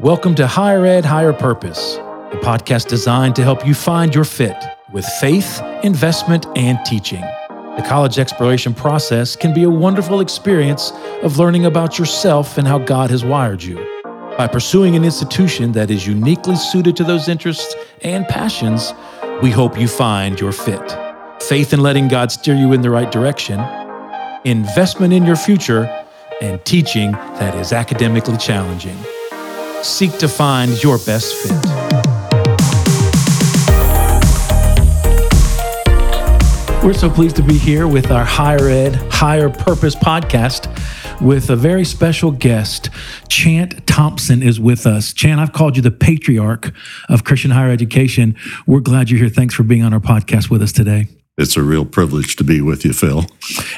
Welcome to Higher Ed, Higher Purpose, a podcast designed to help you find your fit with faith, investment, and teaching. The college exploration process can be a wonderful experience of learning about yourself and how God has wired you. By pursuing an institution that is uniquely suited to those interests and passions, we hope you find your fit. Faith in letting God steer you in the right direction, investment in your future, and teaching that is academically challenging. Seek to find your best fit. We're so pleased to be here with our Higher Ed, Higher Purpose podcast with a very special guest. Chant Thompson is with us. Chant, I've called you the patriarch of Christian higher education. We're glad you're here. Thanks for being on our podcast with us today. It's a real privilege to be with you, Phil.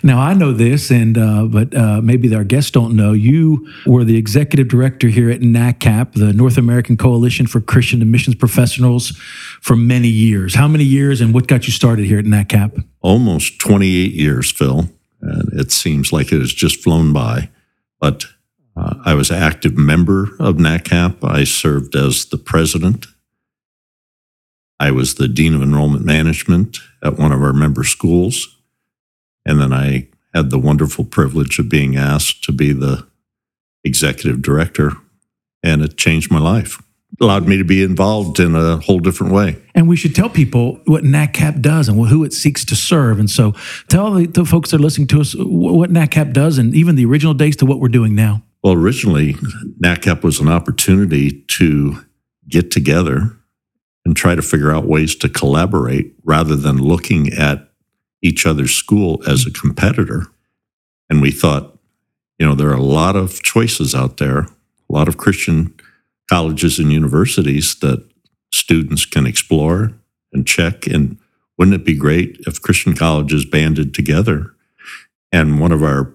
Now I know this, and uh, but uh, maybe our guests don't know. You were the executive director here at NACCAP, the North American Coalition for Christian Admissions Professionals, for many years. How many years, and what got you started here at NACCAP? Almost 28 years, Phil, and it seems like it has just flown by. But uh, I was an active member of NACCAP. I served as the president I was the Dean of Enrollment Management at one of our member schools. And then I had the wonderful privilege of being asked to be the executive director. And it changed my life, it allowed me to be involved in a whole different way. And we should tell people what NACCAP does and who it seeks to serve. And so tell the, the folks that are listening to us what NACCAP does and even the original dates to what we're doing now. Well, originally, NACCAP was an opportunity to get together and try to figure out ways to collaborate rather than looking at each other's school as a competitor. And we thought, you know, there are a lot of choices out there, a lot of Christian colleges and universities that students can explore and check. And wouldn't it be great if Christian colleges banded together? And one of our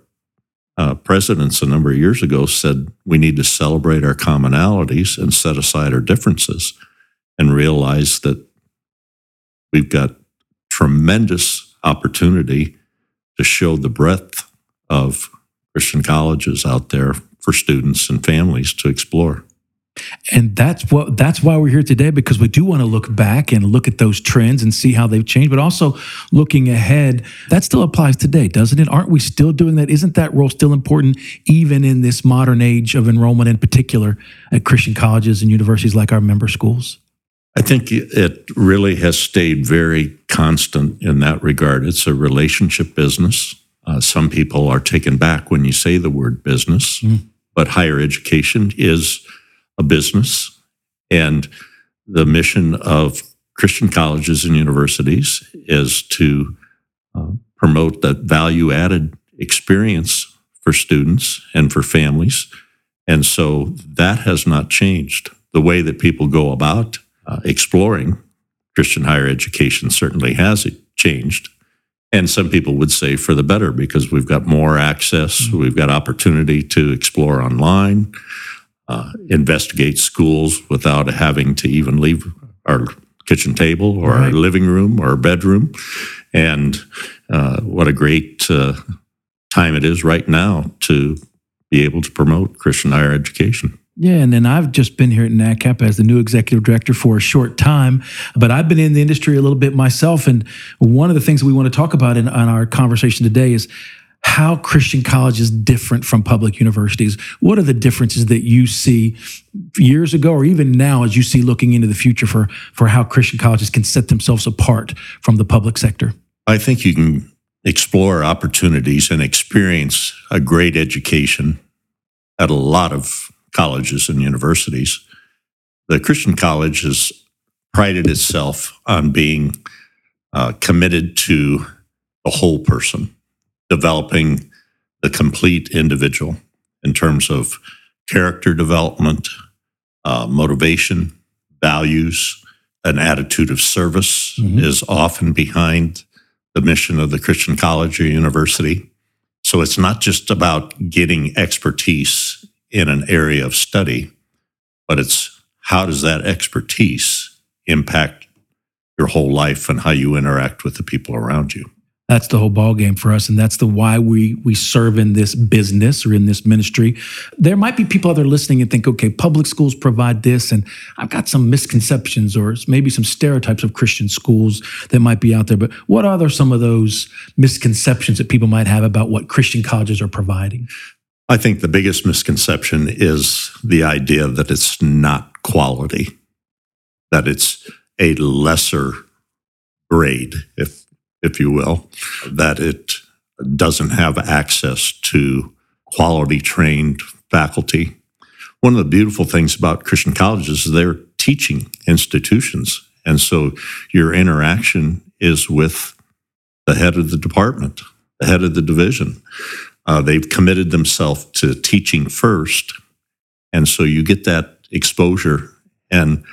uh, presidents a number of years ago said we need to celebrate our commonalities and set aside our differences and realize that we've got tremendous opportunity to show the breadth of Christian colleges out there for students and families to explore. And that's what that's why we're here today because we do want to look back and look at those trends and see how they've changed, but also looking ahead. That still applies today, doesn't it? Aren't we still doing that? Isn't that role still important even in this modern age of enrollment in particular at Christian colleges and universities like our member schools? I think it really has stayed very constant in that regard. It's a relationship business. Uh, some people are taken back when you say the word business, mm. but higher education is a business. And the mission of Christian colleges and universities is to uh, promote that value added experience for students and for families. And so that has not changed. The way that people go about uh, exploring Christian higher education certainly has changed. And some people would say for the better because we've got more access, mm-hmm. we've got opportunity to explore online, uh, investigate schools without having to even leave our kitchen table or right. our living room or bedroom. And uh, what a great uh, time it is right now to be able to promote Christian higher education. Yeah, and then I've just been here at NACCAP as the new executive director for a short time, but I've been in the industry a little bit myself. And one of the things we want to talk about in, in our conversation today is how Christian college is different from public universities. What are the differences that you see years ago or even now as you see looking into the future for, for how Christian colleges can set themselves apart from the public sector? I think you can explore opportunities and experience a great education at a lot of colleges and universities. The Christian college has prided itself on being uh, committed to the whole person, developing the complete individual in terms of character development, uh, motivation, values, an attitude of service mm-hmm. is often behind the mission of the Christian college or university. So it's not just about getting expertise in an area of study, but it's how does that expertise impact your whole life and how you interact with the people around you? That's the whole ball game for us, and that's the why we we serve in this business or in this ministry. There might be people out there listening and think, okay, public schools provide this, and I've got some misconceptions or maybe some stereotypes of Christian schools that might be out there. But what are some of those misconceptions that people might have about what Christian colleges are providing? I think the biggest misconception is the idea that it's not quality, that it's a lesser grade, if if you will, that it doesn't have access to quality trained faculty. One of the beautiful things about Christian colleges is they're teaching institutions. And so your interaction is with the head of the department, the head of the division. Uh, they've committed themselves to teaching first. And so you get that exposure. And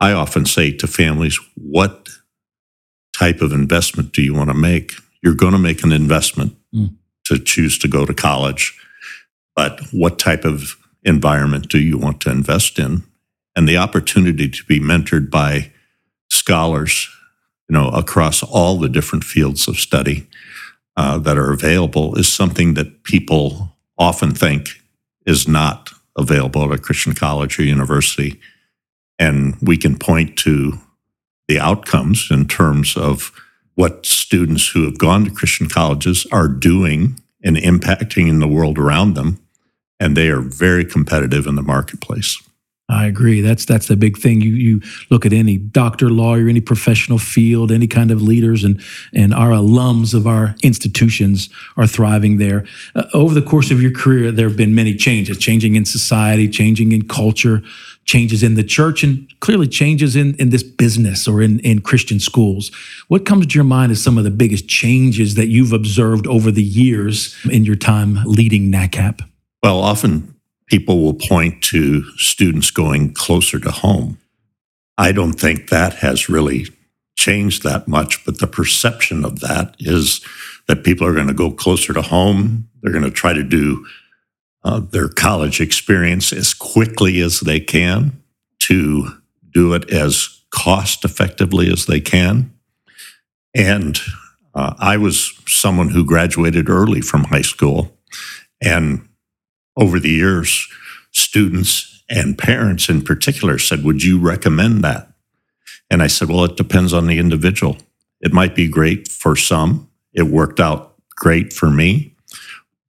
I often say to families, what type of investment do you want to make? You're going to make an investment mm. to choose to go to college, but what type of environment do you want to invest in? And the opportunity to be mentored by scholars, you know, across all the different fields of study uh, that are available is something that people often think is not available at a Christian college or university. And we can point to the outcomes in terms of what students who have gone to Christian colleges are doing and impacting in the world around them. And they are very competitive in the marketplace. I agree. That's that's the big thing. You you look at any doctor, lawyer, any professional field, any kind of leaders, and and our alums of our institutions are thriving there. Uh, over the course of your career, there have been many changes, changing in society, changing in culture, changes in the church and clearly changes in, in this business or in, in Christian schools. What comes to your mind as some of the biggest changes that you've observed over the years in your time leading NACCAP? Well, often people will point to students going closer to home. I don't think that has really changed that much, but the perception of that is that people are going to go closer to home. They're going to try to do uh, their college experience as quickly as they can to do it as cost effectively as they can. And uh, I was someone who graduated early from high school. And over the years, students and parents in particular said, Would you recommend that? And I said, Well, it depends on the individual. It might be great for some. It worked out great for me.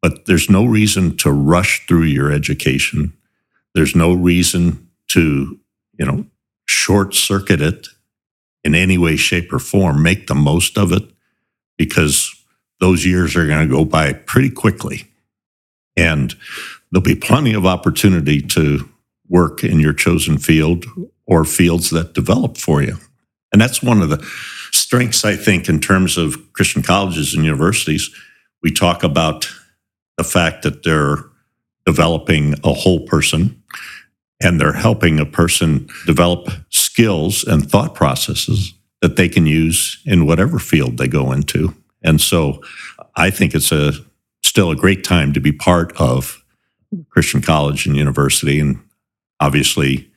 But there's no reason to rush through your education. There's no reason to, you know, short circuit it in any way, shape, or form. Make the most of it because those years are going to go by pretty quickly. And there'll be plenty of opportunity to work in your chosen field or fields that develop for you. And that's one of the strengths, I think, in terms of Christian colleges and universities. We talk about the fact that they're developing a whole person and they're helping a person develop skills and thought processes that they can use in whatever field they go into. And so I think it's a still a great time to be part of Christian college and university and obviously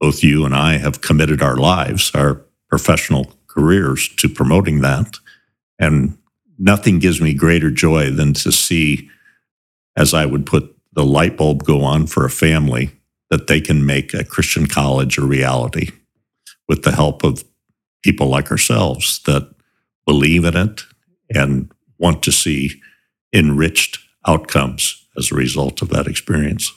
both you and I have committed our lives, our professional careers to promoting that. And nothing gives me greater joy than to see as I would put the light bulb go on for a family that they can make a Christian college a reality with the help of people like ourselves that believe in it and want to see enriched outcomes as a result of that experience.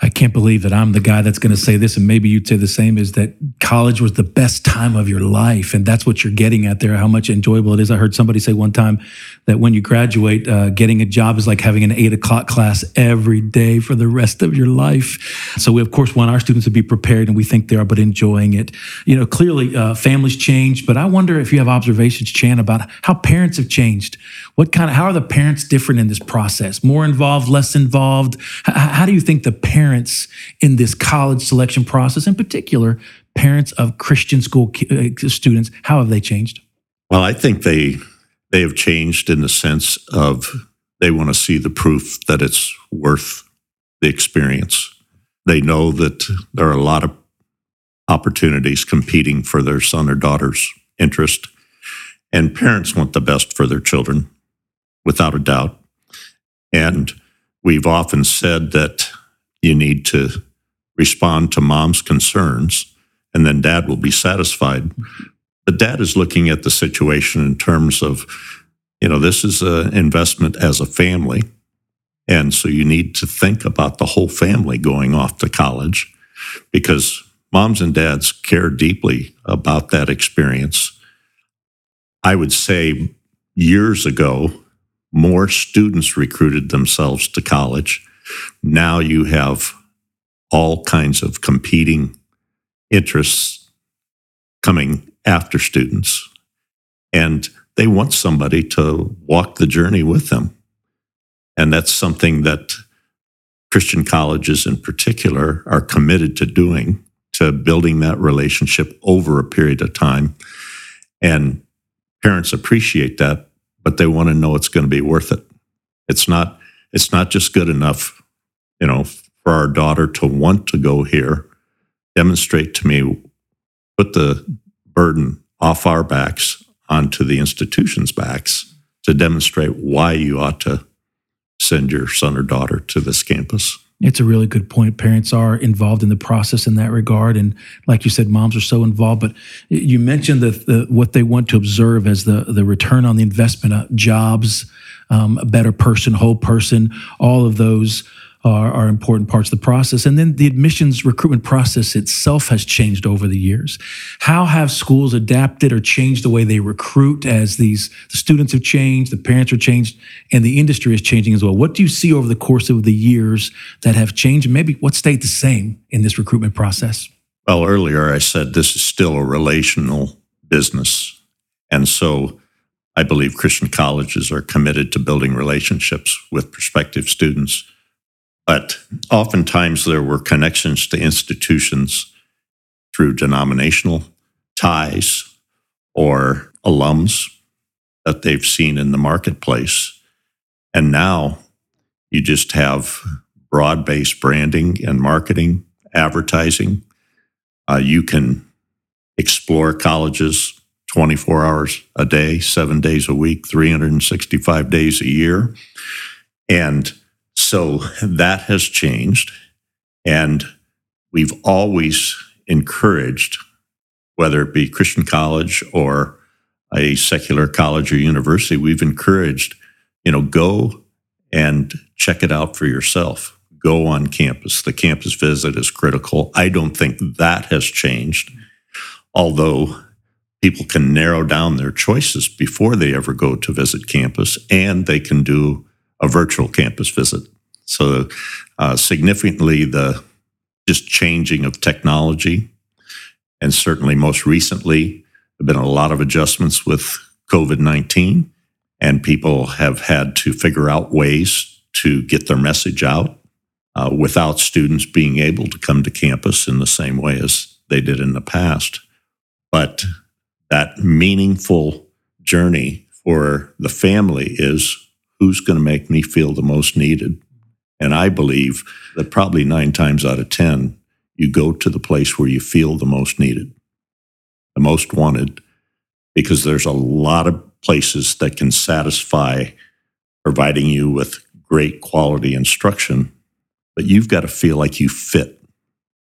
I can't believe that I'm the guy that's going to say this, and maybe you'd say the same is that college was the best time of your life. And that's what you're getting at there, how much enjoyable it is. I heard somebody say one time that when you graduate, uh, getting a job is like having an eight o'clock class every day for the rest of your life. So we, of course, want our students to be prepared, and we think they are, but enjoying it. You know, clearly uh, families change, but I wonder if you have observations, Chant, about how parents have changed. What kind of, how are the parents different in this process? More involved, less involved? H- how do you think the parents in this college selection process, in particular, parents of Christian school uh, students, how have they changed? Well, I think they they have changed in the sense of they want to see the proof that it's worth the experience. They know that there are a lot of opportunities competing for their son or daughter's interest, and parents want the best for their children. without a doubt. And we've often said that you need to respond to mom's concerns and then dad will be satisfied. But dad is looking at the situation in terms of, you know, this is an investment as a family. And so you need to think about the whole family going off to college because moms and dads care deeply about that experience. I would say years ago, more students recruited themselves to college. Now you have all kinds of competing interests coming after students. And they want somebody to walk the journey with them. And that's something that Christian colleges in particular are committed to doing, to building that relationship over a period of time. And parents appreciate that, but they want to know it's going to be worth it. It's not it's not just good enough, you know, for our daughter to want to go here. Demonstrate to me, put the burden off our backs onto the institution's backs to demonstrate why you ought to send your son or daughter to this campus. It's a really good point. Parents are involved in the process in that regard, and like you said, moms are so involved. But you mentioned the, the what they want to observe as the the return on the investment, uh, jobs, um, a better person, whole person, all of those are, are important parts of the process. And then the admissions recruitment process itself has changed over the years. How have schools adapted or changed the way they recruit as these the students have changed, the parents are changed, and the industry is changing as well? What do you see over the course of the years that have changed, maybe what stayed the same in this recruitment process? Well, earlier I said this is still a relational business. And so I believe Christian colleges are committed to building relationships with prospective students. But oftentimes there were connections to institutions through denominational ties or alums that they've seen in the marketplace. And now you just have broad based branding and marketing, advertising. Uh, you can explore colleges 24 hours a day, seven days a week, 365 days a year. And so that has changed. And we've always encouraged, whether it be Christian college or a secular college or university, we've encouraged, you know, go and check it out for yourself. Go on campus. The campus visit is critical. I don't think that has changed, although people can narrow down their choices before they ever go to visit campus and they can do a virtual campus visit. So, uh, significantly, the just changing of technology, and certainly most recently, there have been a lot of adjustments with COVID 19, and people have had to figure out ways to get their message out uh, without students being able to come to campus in the same way as they did in the past. But that meaningful journey for the family is who's going to make me feel the most needed. And I believe that probably nine times out of 10, you go to the place where you feel the most needed, the most wanted, because there's a lot of places that can satisfy providing you with great quality instruction, but you've got to feel like you fit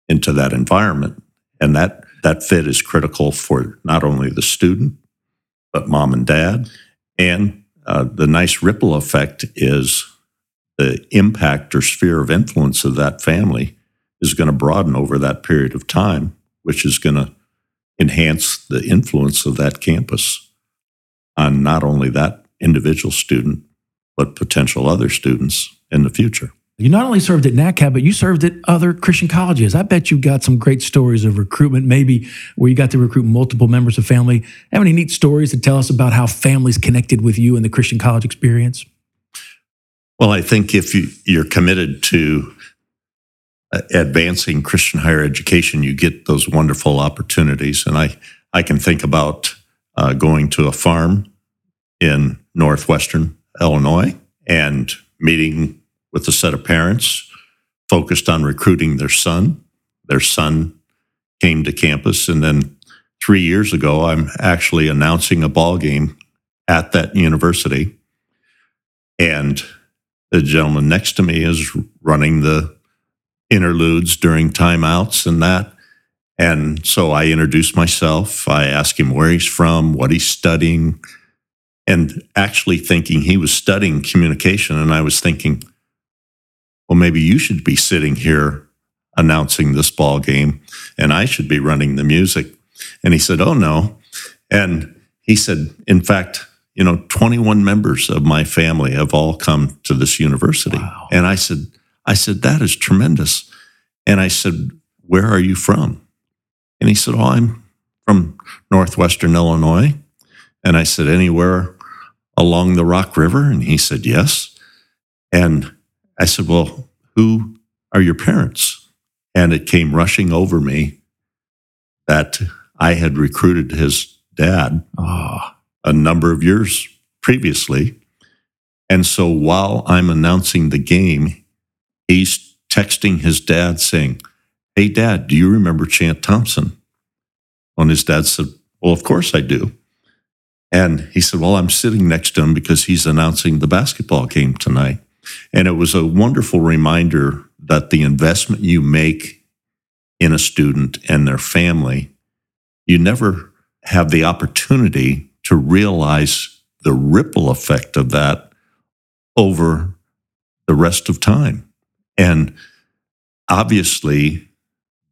into that environment. And that that fit is critical for not only the student, but mom and dad. And uh, the nice ripple effect is the impact or sphere of influence of that family is going to broaden over that period of time, which is going to enhance the influence of that campus on not only that individual student, but potential other students in the future. You not only served at NACCAP, but you served at other Christian colleges. I bet you've got some great stories of recruitment, maybe where you got to recruit multiple members of family. Have any neat stories to tell us about how families connected with you in the Christian college experience? Well, I think if you, you're committed to uh, advancing Christian higher education, you get those wonderful opportunities. And I, I can think about uh, going to a farm in northwestern Illinois and meeting with a set of parents focused on recruiting their son. Their son came to campus, and then three years ago, I'm actually announcing a ball game at that university. And the gentleman next to me is running the interludes during timeouts and that. And so I introduced myself. I asked him where he's from, what he's studying, and actually thinking he was studying communication. And I was thinking, well, maybe you should be sitting here announcing this ball game and I should be running the music. And he said, oh, no. And he said, in fact, you know, 21 members of my family have all come to this university. Wow. And I said, I said, that is tremendous. And I said, where are you from? And he said, oh, I'm from Northwestern Illinois. And I said, anywhere along the Rock River? And he said, yes. And I said, well, who are your parents? And it came rushing over me that I had recruited his dad. Oh a number of years previously. And so while I'm announcing the game, he's texting his dad saying, Hey, dad, do you remember Chant Thompson? And his dad said, Well, of course I do. And he said, Well, I'm sitting next to him because he's announcing the basketball game tonight. And it was a wonderful reminder that the investment you make in a student and their family, you never have the opportunity to realize the ripple effect of that over the rest of time. And obviously,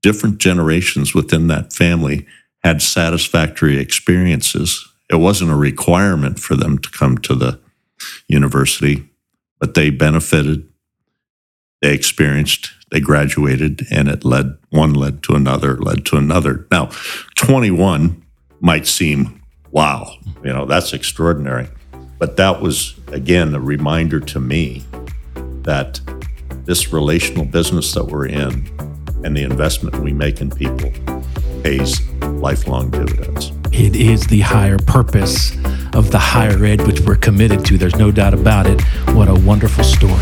different generations within that family had satisfactory experiences. It wasn't a requirement for them to come to the university, but they benefited, they experienced, they graduated, and it led one led to another, led to another. Now, 21 might seem wow, you know, that's extraordinary. But that was, again, a reminder to me that this relational business that we're in and the investment we make in people pays lifelong dividends. It is the higher purpose of the higher ed, which we're committed to. There's no doubt about it. What a wonderful story.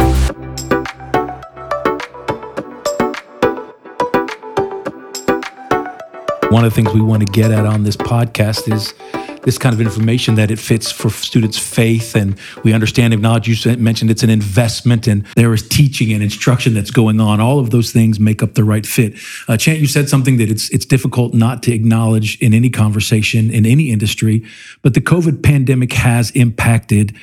One of the things we want to get at on this podcast is this kind of information that it fits for students' faith. And we understand, acknowledge you mentioned it's an investment and there is teaching and instruction that's going on. All of those things make up the right fit. Uh, Chant, you said something that it's, it's difficult not to acknowledge in any conversation, in any industry, but the COVID pandemic has impacted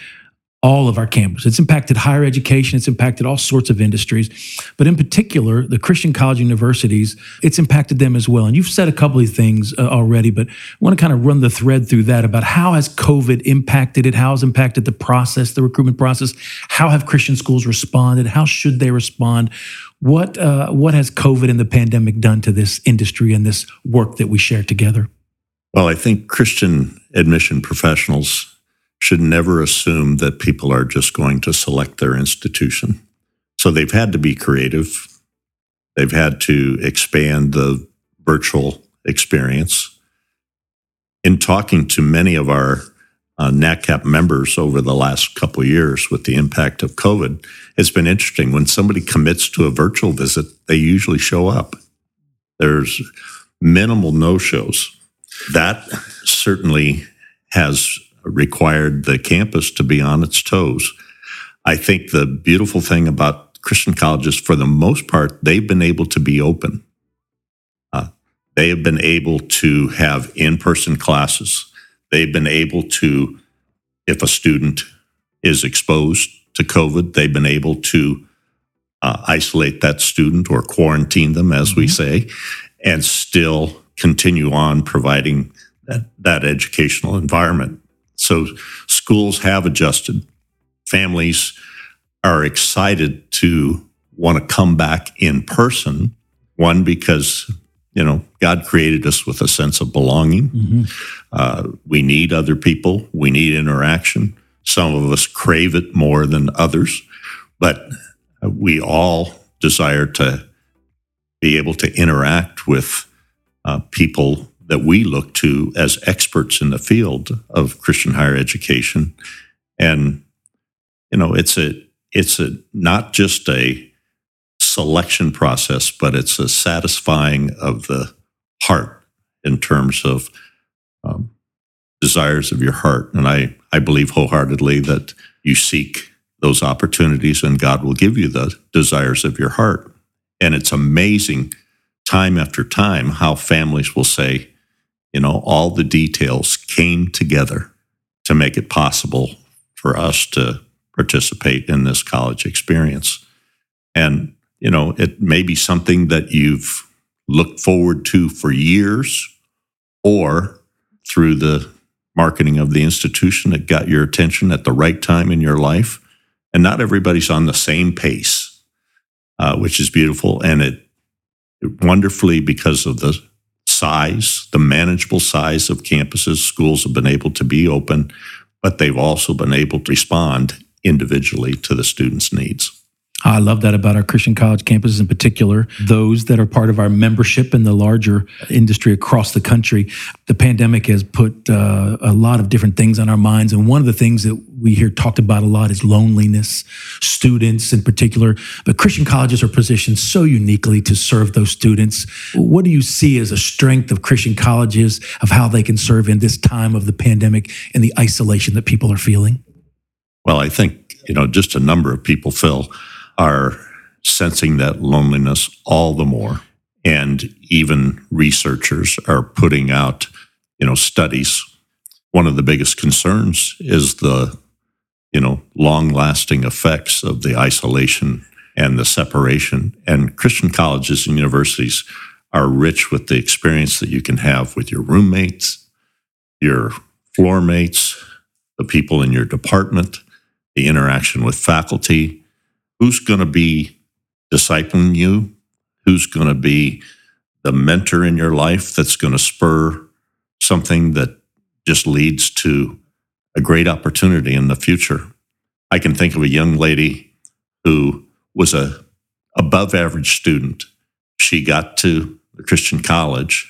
all of our campus. It's impacted higher education, it's impacted all sorts of industries, but in particular, the Christian college universities, it's impacted them as well. And you've said a couple of things uh, already, but I want to kind of run the thread through that about how has COVID impacted it, how has impacted the process, the recruitment process, how have Christian schools responded, how should they respond? What uh, what has COVID and the pandemic done to this industry and this work that we share together? Well, I think Christian admission professionals should never assume that people are just going to select their institution. So they've had to be creative. They've had to expand the virtual experience. In talking to many of our uh, NACCAP members over the last couple years with the impact of COVID, it's been interesting. When somebody commits to a virtual visit, they usually show up. There's minimal no shows. That certainly has required the campus to be on its toes. I think the beautiful thing about Christian colleges, for the most part, they've been able to be open. Uh, they have been able to have in person classes. They've been able to, if a student is exposed to COVID, they've been able to uh, isolate that student or quarantine them, as mm-hmm. we say, and still continue on providing that, that educational environment. So schools have adjusted. Families are excited to want to come back in person. One, because, you know, God created us with a sense of belonging. Mm-hmm. Uh, we need other people, we need interaction. Some of us crave it more than others, but we all desire to be able to interact with uh, people that we look to as experts in the field of Christian higher education. And, you know, it's a, it's a, not just a selection process, but it's a satisfying of the heart in terms of um, desires of your heart. And I, I believe wholeheartedly that you seek those opportunities and God will give you the desires of your heart. And it's amazing time after time how families will say, you know, all the details came together to make it possible for us to participate in this college experience. And, you know, it may be something that you've looked forward to for years or through the marketing of the institution that got your attention at the right time in your life. And not everybody's on the same pace, uh, which is beautiful. And it, it wonderfully, because of the size, the manageable size of campuses, schools have been able to be open, but they've also been able to respond individually to the students' needs. I love that about our Christian college campuses in particular, those that are part of our membership in the larger industry across the country. The pandemic has put uh, a lot of different things on our minds. And one of the things that we hear talked about a lot is loneliness, students in particular. But Christian colleges are positioned so uniquely to serve those students. What do you see as a strength of Christian colleges, of how they can serve in this time of the pandemic and the isolation that people are feeling? Well, I think, you know, just a number of people, Phil, are sensing that loneliness all the more. And even researchers are putting out, you know, studies. One of the biggest concerns is the, you know, long lasting effects of the isolation and the separation. And Christian colleges and universities are rich with the experience that you can have with your roommates, your floor mates, the people in your department, the interaction with faculty, who's going to be discipling you, who's going to be the mentor in your life that's going to spur something that just leads to a great opportunity in the future. I can think of a young lady who was a above average student. She got to the Christian college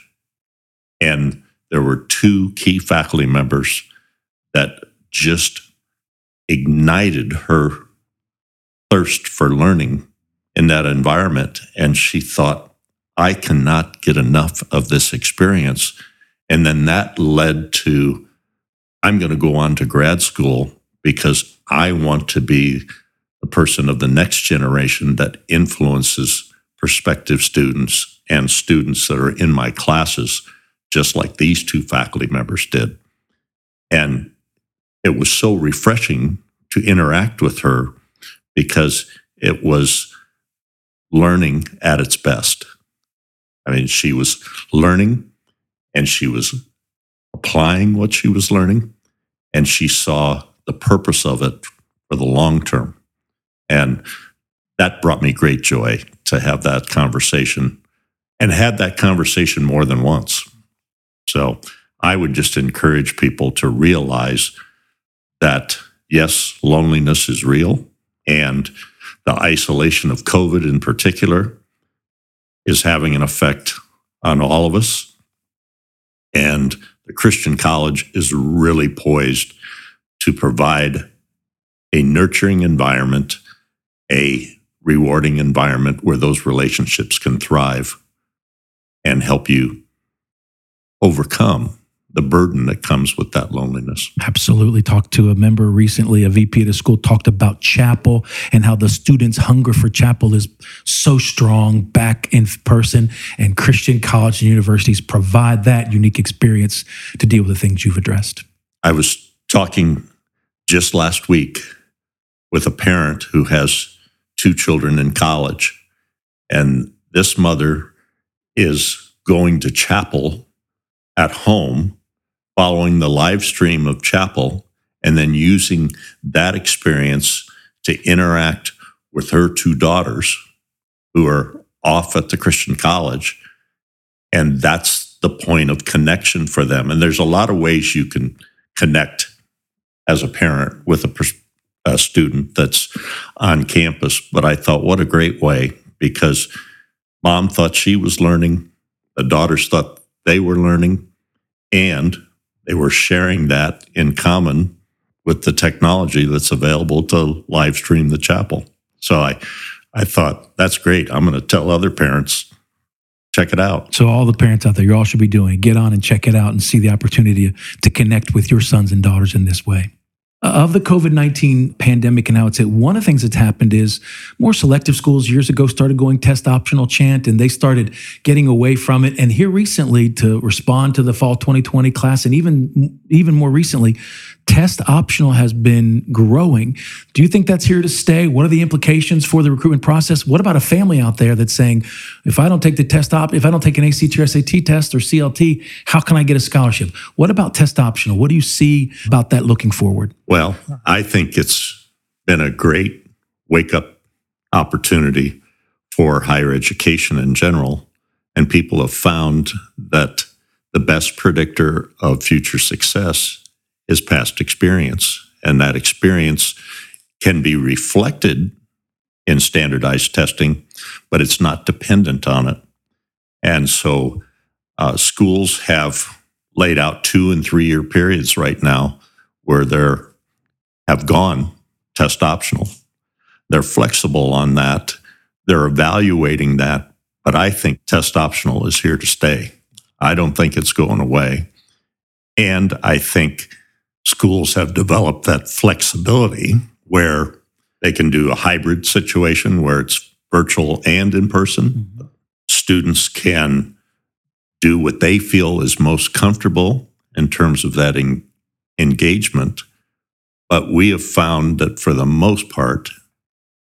and there were two key faculty members that just ignited her thirst for learning in that environment. And she thought, I cannot get enough of this experience. And then that led to, I'm going to go on to grad school because I want to be the person of the next generation that influences prospective students and students that are in my classes, just like these two faculty members did. And it was so refreshing to interact with her because it was learning at its best. I mean, she was learning and she was applying what she was learning, and she saw the purpose of it for the long term. And that brought me great joy to have that conversation and had that conversation more than once. So I would just encourage people to realize that yes, loneliness is real and the isolation of COVID in particular is having an effect on all of us. And the Christian college is really poised to provide a nurturing environment, a rewarding environment where those relationships can thrive and help you overcome the burden that comes with that loneliness. Absolutely. Talked to a member recently, a VP at the school, talked about chapel and how the students' hunger for chapel is so strong back in person. And Christian college and universities provide that unique experience to deal with the things you've addressed. I was talking just last week with a parent who has two children in college. And this mother is going to chapel at home following the live stream of chapel and then using that experience to interact with her two daughters who are off at the Christian college. And that's the point of connection for them. And there's a lot of ways you can connect as a parent with a, a student that's on campus. But I thought, what a great way because mom thought she was learning, the daughters thought they were learning, and they were sharing that in common with the technology that's available to live stream the chapel. So I, I thought that's great. I'm going to tell other parents, check it out. So all the parents out there, you all should be doing. Get on and check it out and see the opportunity to connect with your sons and daughters in this way. Uh, of the COVID 19 pandemic, and how it's say one of the things that's happened is more selective schools years ago started going test optional Chant and they started getting away from it. And here recently, to respond to the fall 2020 class, and even, even more recently, test optional has been growing. Do you think that's here to stay? What are the implications for the recruitment process? What about a family out there that's saying, if I don't take the test op, if I don't take an ACT or SAT test or CLT, how can I get a scholarship? What about test optional? What do you see about that looking forward? Well, I think it's been a great wake up opportunity for higher education in general. And people have found that the best predictor of future success is past experience. And that experience can be reflected in standardized testing, but it's not dependent on it. And so uh, schools have laid out two and three year periods right now where they're have gone test optional. They're flexible on that. They're evaluating that, but I think test optional is here to stay. I don't think it's going away. And I think schools have developed that flexibility where they can do a hybrid situation where it's virtual and in person. Mm-hmm. Students can do what they feel is most comfortable in terms of that en- engagement. But we have found that for the most part,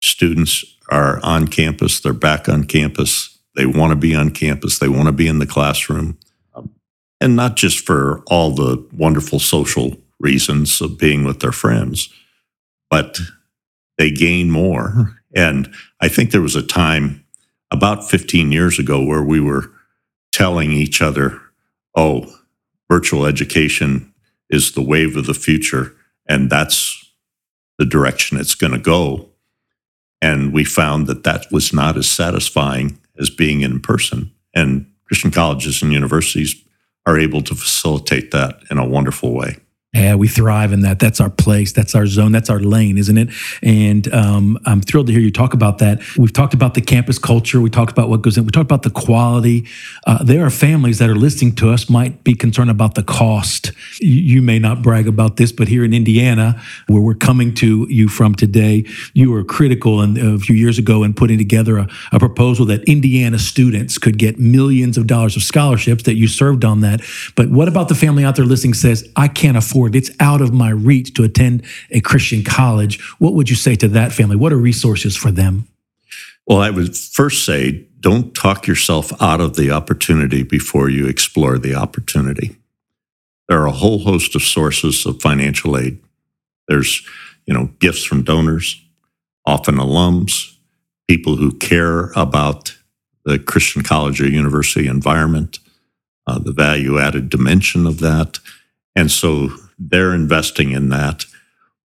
students are on campus, they're back on campus, they want to be on campus, they want to be in the classroom. and not just for all the wonderful social reasons of being with their friends, but they gain more. And I think there was a time about 15 years ago where we were telling each other, oh, virtual education is the wave of the future, and that's the direction it's going to go. And we found that that was not as satisfying as being in person. And Christian colleges and universities are able to facilitate that in a wonderful way. Yeah, we thrive in that. That's our place. That's our zone. That's our lane, isn't it? And um, I'm thrilled to hear you talk about that. We've talked about the campus culture. We talked about what goes in. We talked about the quality. Uh, there are families that are listening to us might be concerned about the cost. You, you, may not brag about this, but here in Indiana, where we're coming to you from today, you were critical in, a few years ago in putting together a, a proposal that Indiana students could get millions of dollars of scholarships. That you served on that. But what about the family out there listening says, I can't afford afford, it's out of my reach to attend a Christian college. What would you say to that family? What are resources for them? Well, I would first say don't talk yourself out of the opportunity before you explore the opportunity. There are a whole host of sources of financial aid. There's, you know, gifts from donors, often alums, people who care about the Christian college or university environment, uh, the value added dimension of that. And so they're investing in that.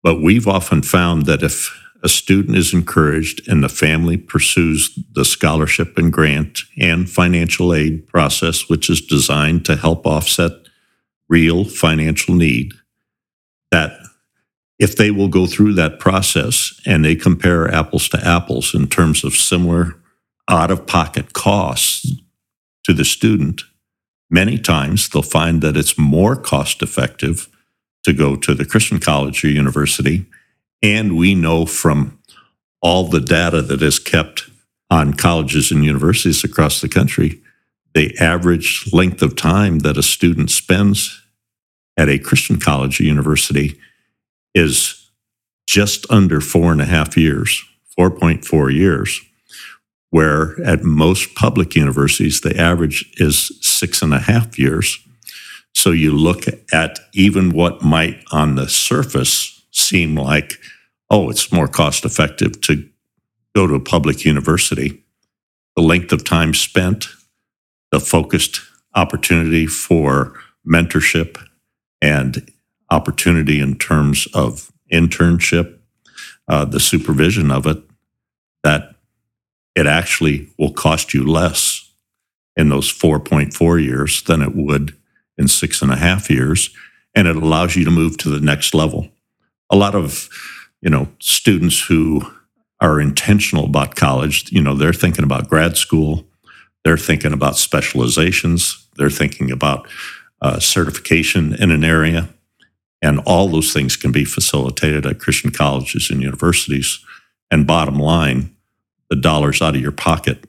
But we've often found that if a student is encouraged and the family pursues the scholarship and grant and financial aid process, which is designed to help offset real financial need, that if they will go through that process and they compare apples to apples in terms of similar out of pocket costs to the student, many times they'll find that it's more cost effective to go to the Christian college or university. And we know from all the data that is kept on colleges and universities across the country, the average length of time that a student spends at a Christian college or university is just under four and a half years, 4.4 years, where at most public universities, the average is six and a half years. So you look at even what might on the surface seem like, oh, it's more cost effective to go to a public university. The length of time spent, the focused opportunity for mentorship and opportunity in terms of internship, uh, the supervision of it, that it actually will cost you less in those 4.4 years than it would in six and a half years, and it allows you to move to the next level. A lot of, you know, students who are intentional about college, you know, they're thinking about grad school, they're thinking about specializations, they're thinking about uh, certification in an area. And all those things can be facilitated at Christian colleges and universities. And bottom line, the dollars out of your pocket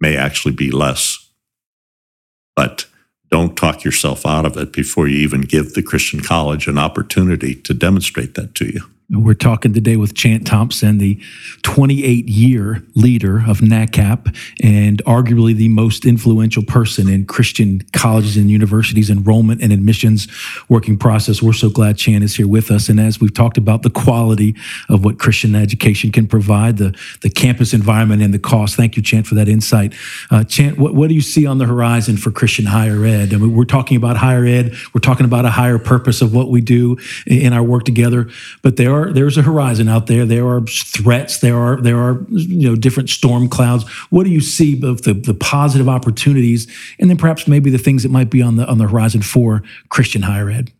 may actually be less. But talk yourself out of it before you even give the Christian college an opportunity to demonstrate that to you. We're talking today with Chant Thompson, the 28 year leader of NACCAP and arguably the most influential person in Christian colleges and universities enrollment and admissions working process. We're so glad Chant is here with us. And as we've talked about the quality of what Christian education can provide, the, the campus environment and the cost. Thank you, Chant, for that insight. Uh, Chant, what, what do you see on the horizon for Christian higher ed? I mean, we're talking about higher ed, we're talking about a higher purpose of what we do in our work together, but there are there's a horizon out there. There are threats. There are there are you know different storm clouds. What do you see of the the positive opportunities, and then perhaps maybe the things that might be on the on the horizon for Christian higher ed?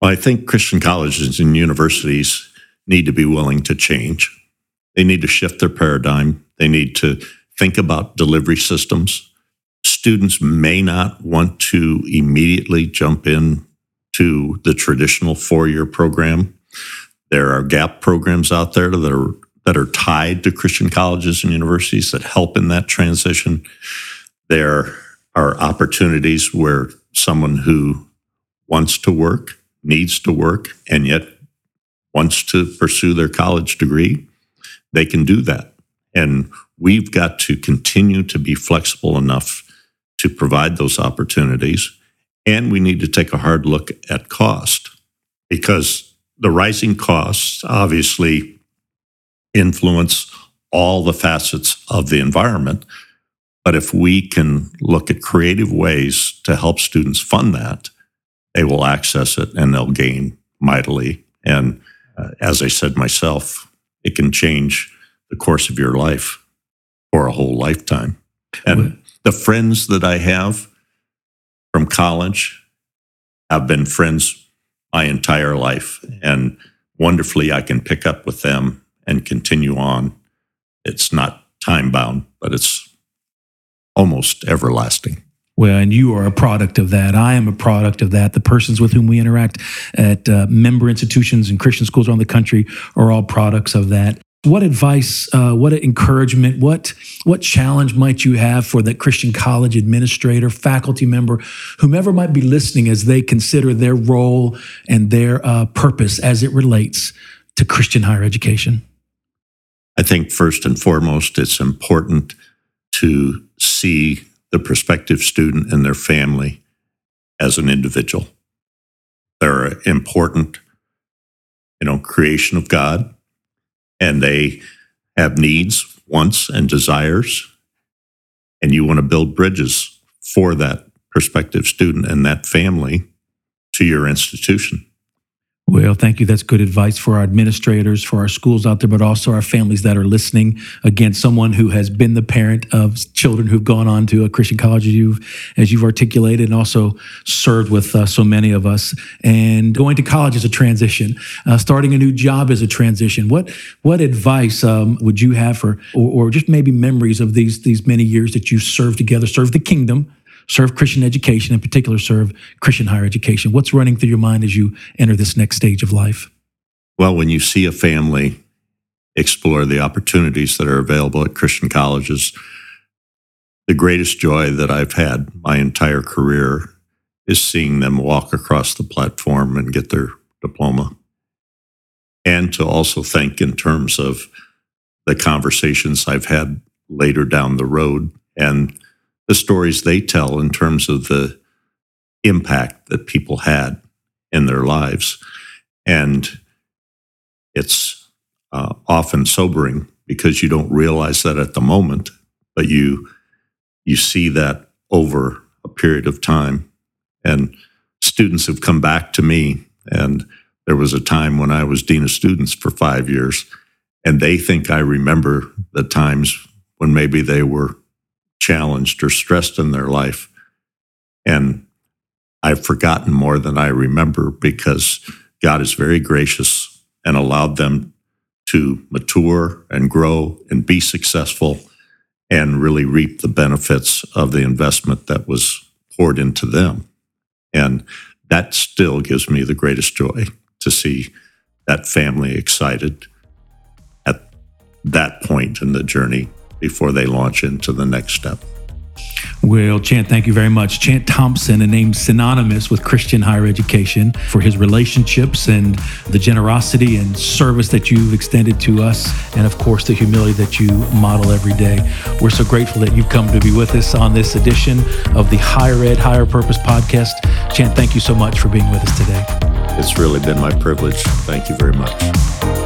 Well, I think Christian colleges and universities need to be willing to change. They need to shift their paradigm. They need to think about delivery systems. Students may not want to immediately jump in to the traditional four-year program. There are gap programs out there that are that are tied to Christian colleges and universities that help in that transition. There are opportunities where someone who wants to work, needs to work, and yet wants to pursue their college degree, they can do that. And we've got to continue to be flexible enough to provide those opportunities. And we need to take a hard look at cost because the rising costs obviously influence all the facets of the environment. But if we can look at creative ways to help students fund that, they will access it and they'll gain mightily. And uh, as I said myself, it can change the course of your life for a whole lifetime. And the friends that I have from college have been friends my entire life. And wonderfully, I can pick up with them and continue on. It's not time bound, but it's almost everlasting. Well, and you are a product of that. I am a product of that. The persons with whom we interact at uh, member institutions and Christian schools around the country are all products of that. What advice, uh, what encouragement, what what challenge might you have for that Christian college administrator, faculty member, whomever might be listening as they consider their role and their uh, purpose as it relates to Christian higher education? I think first and foremost, it's important to see the prospective student and their family as an individual. They're important, you know, creation of God and they have needs, wants, and desires, and you want to build bridges for that prospective student and that family to your institution. Well, thank you. That's good advice for our administrators, for our schools out there, but also our families that are listening. Again, someone who has been the parent of children who've gone on to a Christian college, as you've, as you've articulated, and also served with uh, so many of us. And going to college is a transition. Uh, starting a new job is a transition. What what advice um, would you have for, or, or just maybe memories of these these many years that you've served together, served the kingdom? Serve Christian education, in particular, serve Christian higher education? What's running through your mind as you enter this next stage of life? Well, when you see a family explore the opportunities that are available at Christian colleges, the greatest joy that I've had my entire career is seeing them walk across the platform and get their diploma. And to also think in terms of the conversations I've had later down the road and the stories they tell in terms of the impact that people had in their lives. And it's uh, often sobering because you don't realize that at the moment, but you you see that over a period of time. And students have come back to me, and there was a time when I was dean of students for five years, and they think I remember the times when maybe they were challenged or stressed in their life. And I've forgotten more than I remember because God is very gracious and allowed them to mature and grow and be successful and really reap the benefits of the investment that was poured into them. And that still gives me the greatest joy to see that family excited at that point in the journey before they launch into the next step. Well, Chant, thank you very much. Chant Thompson, a name synonymous with Christian higher education, for his relationships and the generosity and service that you've extended to us, and of course, the humility that you model every day. We're so grateful that you've come to be with us on this edition of the Higher Ed, Higher Purpose podcast. Chant, thank you so much for being with us today. It's really been my privilege. Thank you very much.